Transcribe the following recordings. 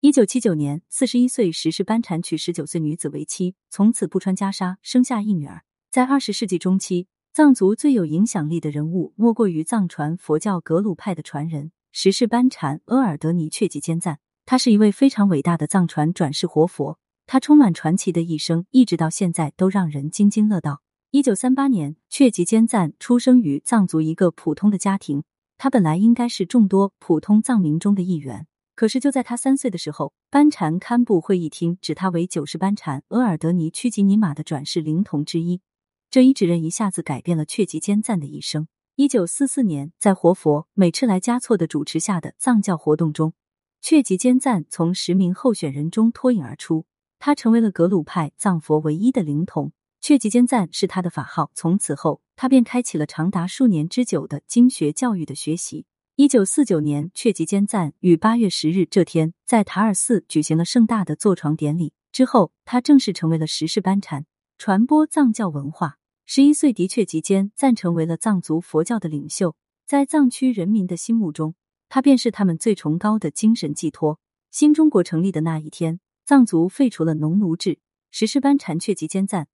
一九七九年，四十一岁石氏班禅娶十九岁女子为妻，从此不穿袈裟，生下一女儿。在二十世纪中期，藏族最有影响力的人物莫过于藏传佛教格鲁派的传人石氏班禅额尔德尼确吉坚赞。他是一位非常伟大的藏传转世活佛，他充满传奇的一生，一直到现在都让人津津乐道。一九三八年，确吉坚赞出生于藏族一个普通的家庭。他本来应该是众多普通藏民中的一员，可是就在他三岁的时候，班禅堪布会议厅指他为九世班禅额尔德尼屈吉尼玛的转世灵童之一。这一指认一下子改变了确吉坚赞的一生。一九四四年，在活佛美赤来嘉措的主持下的藏教活动中，确吉坚赞从十名候选人中脱颖而出，他成为了格鲁派藏佛唯一的灵童。确吉坚赞是他的法号。从此后，他便开启了长达数年之久的经学教育的学习。一九四九年，确吉坚赞于八月十日这天在塔尔寺举行了盛大的坐床典礼。之后，他正式成为了十世班禅，传播藏教文化。十一岁的确吉坚赞成为了藏族佛教的领袖，在藏区人民的心目中，他便是他们最崇高的精神寄托。新中国成立的那一天，藏族废除了农奴制，十世班禅确吉坚赞。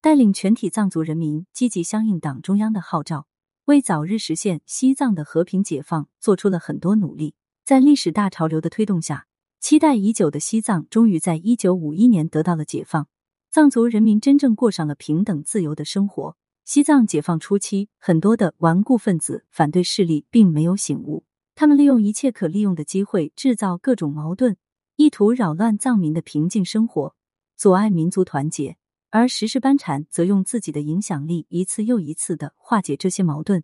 带领全体藏族人民积极响应党中央的号召，为早日实现西藏的和平解放做出了很多努力。在历史大潮流的推动下，期待已久的西藏终于在一九五一年得到了解放，藏族人民真正过上了平等自由的生活。西藏解放初期，很多的顽固分子、反对势力并没有醒悟，他们利用一切可利用的机会，制造各种矛盾，意图扰乱藏民的平静生活，阻碍民族团结。而十世班禅则用自己的影响力一次又一次的化解这些矛盾，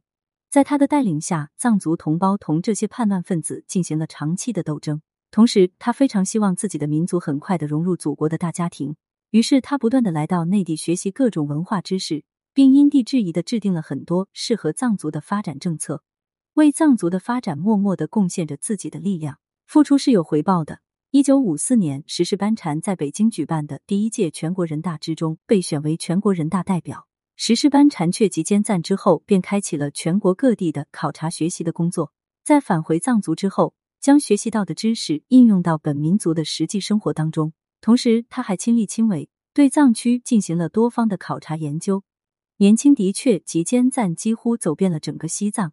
在他的带领下，藏族同胞同这些叛乱分子进行了长期的斗争。同时，他非常希望自己的民族很快的融入祖国的大家庭，于是他不断的来到内地学习各种文化知识，并因地制宜的制定了很多适合藏族的发展政策，为藏族的发展默默的贡献着自己的力量，付出是有回报的。一九五四年，十世班禅在北京举办的第一届全国人大之中被选为全国人大代表。十世班禅却吉坚赞之后，便开启了全国各地的考察学习的工作。在返回藏族之后，将学习到的知识应用到本民族的实际生活当中。同时，他还亲力亲为，对藏区进行了多方的考察研究。年轻的确吉坚赞几乎走遍了整个西藏，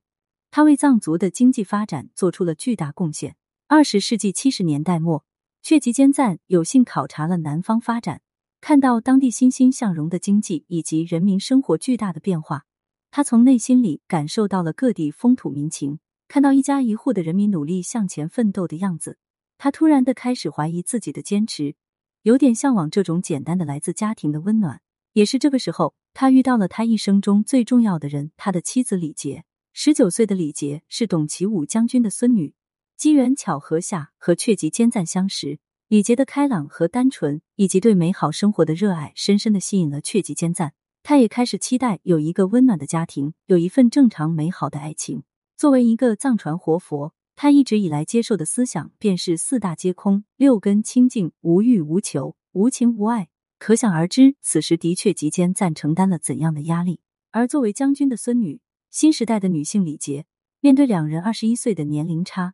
他为藏族的经济发展做出了巨大贡献。二十世纪七十年代末，却吉坚赞有幸考察了南方发展，看到当地欣欣向荣的经济以及人民生活巨大的变化，他从内心里感受到了各地风土民情，看到一家一户的人民努力向前奋斗的样子，他突然的开始怀疑自己的坚持，有点向往这种简单的来自家庭的温暖。也是这个时候，他遇到了他一生中最重要的人，他的妻子李杰。十九岁的李杰是董其武将军的孙女。机缘巧合下和确吉坚赞相识，李杰的开朗和单纯，以及对美好生活的热爱，深深的吸引了确吉坚赞。他也开始期待有一个温暖的家庭，有一份正常美好的爱情。作为一个藏传活佛，他一直以来接受的思想便是四大皆空、六根清净、无欲无求、无情无爱。可想而知，此时的确吉坚赞承担了怎样的压力。而作为将军的孙女，新时代的女性李杰，面对两人二十一岁的年龄差。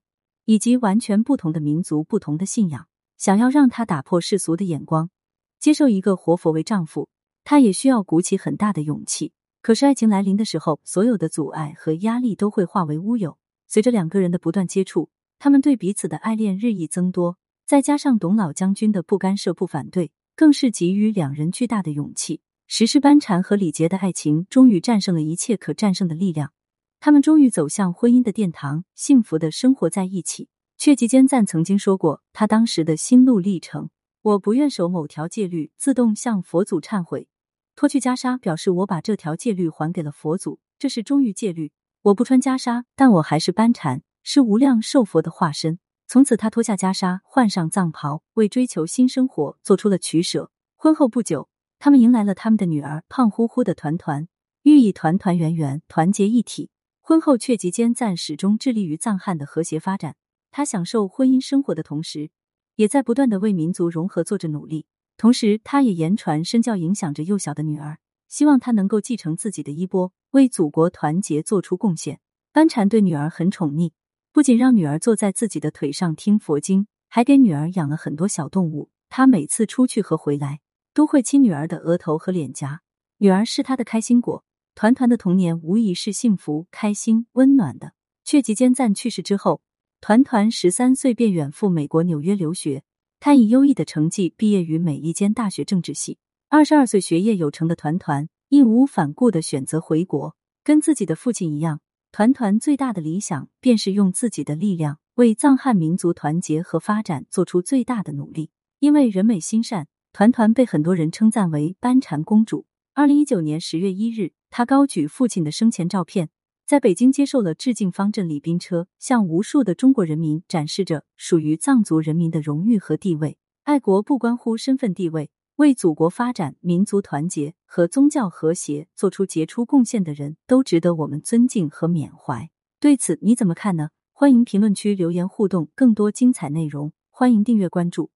以及完全不同的民族、不同的信仰，想要让她打破世俗的眼光，接受一个活佛为丈夫，她也需要鼓起很大的勇气。可是爱情来临的时候，所有的阻碍和压力都会化为乌有。随着两个人的不断接触，他们对彼此的爱恋日益增多，再加上董老将军的不干涉、不反对，更是给予两人巨大的勇气。石世班禅和李杰的爱情终于战胜了一切可战胜的力量。他们终于走向婚姻的殿堂，幸福的生活在一起。却吉坚赞曾经说过，他当时的心路历程：我不愿守某条戒律，自动向佛祖忏悔，脱去袈裟，表示我把这条戒律还给了佛祖，这是忠于戒律。我不穿袈裟，但我还是班禅，是无量寿佛的化身。从此，他脱下袈裟，换上藏袍，为追求新生活做出了取舍。婚后不久，他们迎来了他们的女儿，胖乎乎的团团，寓意团团圆圆，团结一体。婚后，却极坚赞始终致力于藏汉的和谐发展。他享受婚姻生活的同时，也在不断的为民族融合做着努力。同时，他也言传身教，影响着幼小的女儿，希望她能够继承自己的衣钵，为祖国团结做出贡献。班禅对女儿很宠溺，不仅让女儿坐在自己的腿上听佛经，还给女儿养了很多小动物。他每次出去和回来，都会亲女儿的额头和脸颊，女儿是他的开心果。团团的童年无疑是幸福、开心、温暖的。却即间赞去世之后，团团十三岁便远赴美国纽约留学。他以优异的成绩毕业于美利坚大学政治系。二十二岁学业有成的团团，义无反顾的选择回国。跟自己的父亲一样，团团最大的理想便是用自己的力量为藏汉民族团结和发展做出最大的努力。因为人美心善，团团被很多人称赞为班禅公主。二零一九年十月一日。他高举父亲的生前照片，在北京接受了致敬方阵礼宾车，向无数的中国人民展示着属于藏族人民的荣誉和地位。爱国不关乎身份地位，为祖国发展、民族团结和宗教和谐做出杰出贡献的人都值得我们尊敬和缅怀。对此你怎么看呢？欢迎评论区留言互动，更多精彩内容，欢迎订阅关注。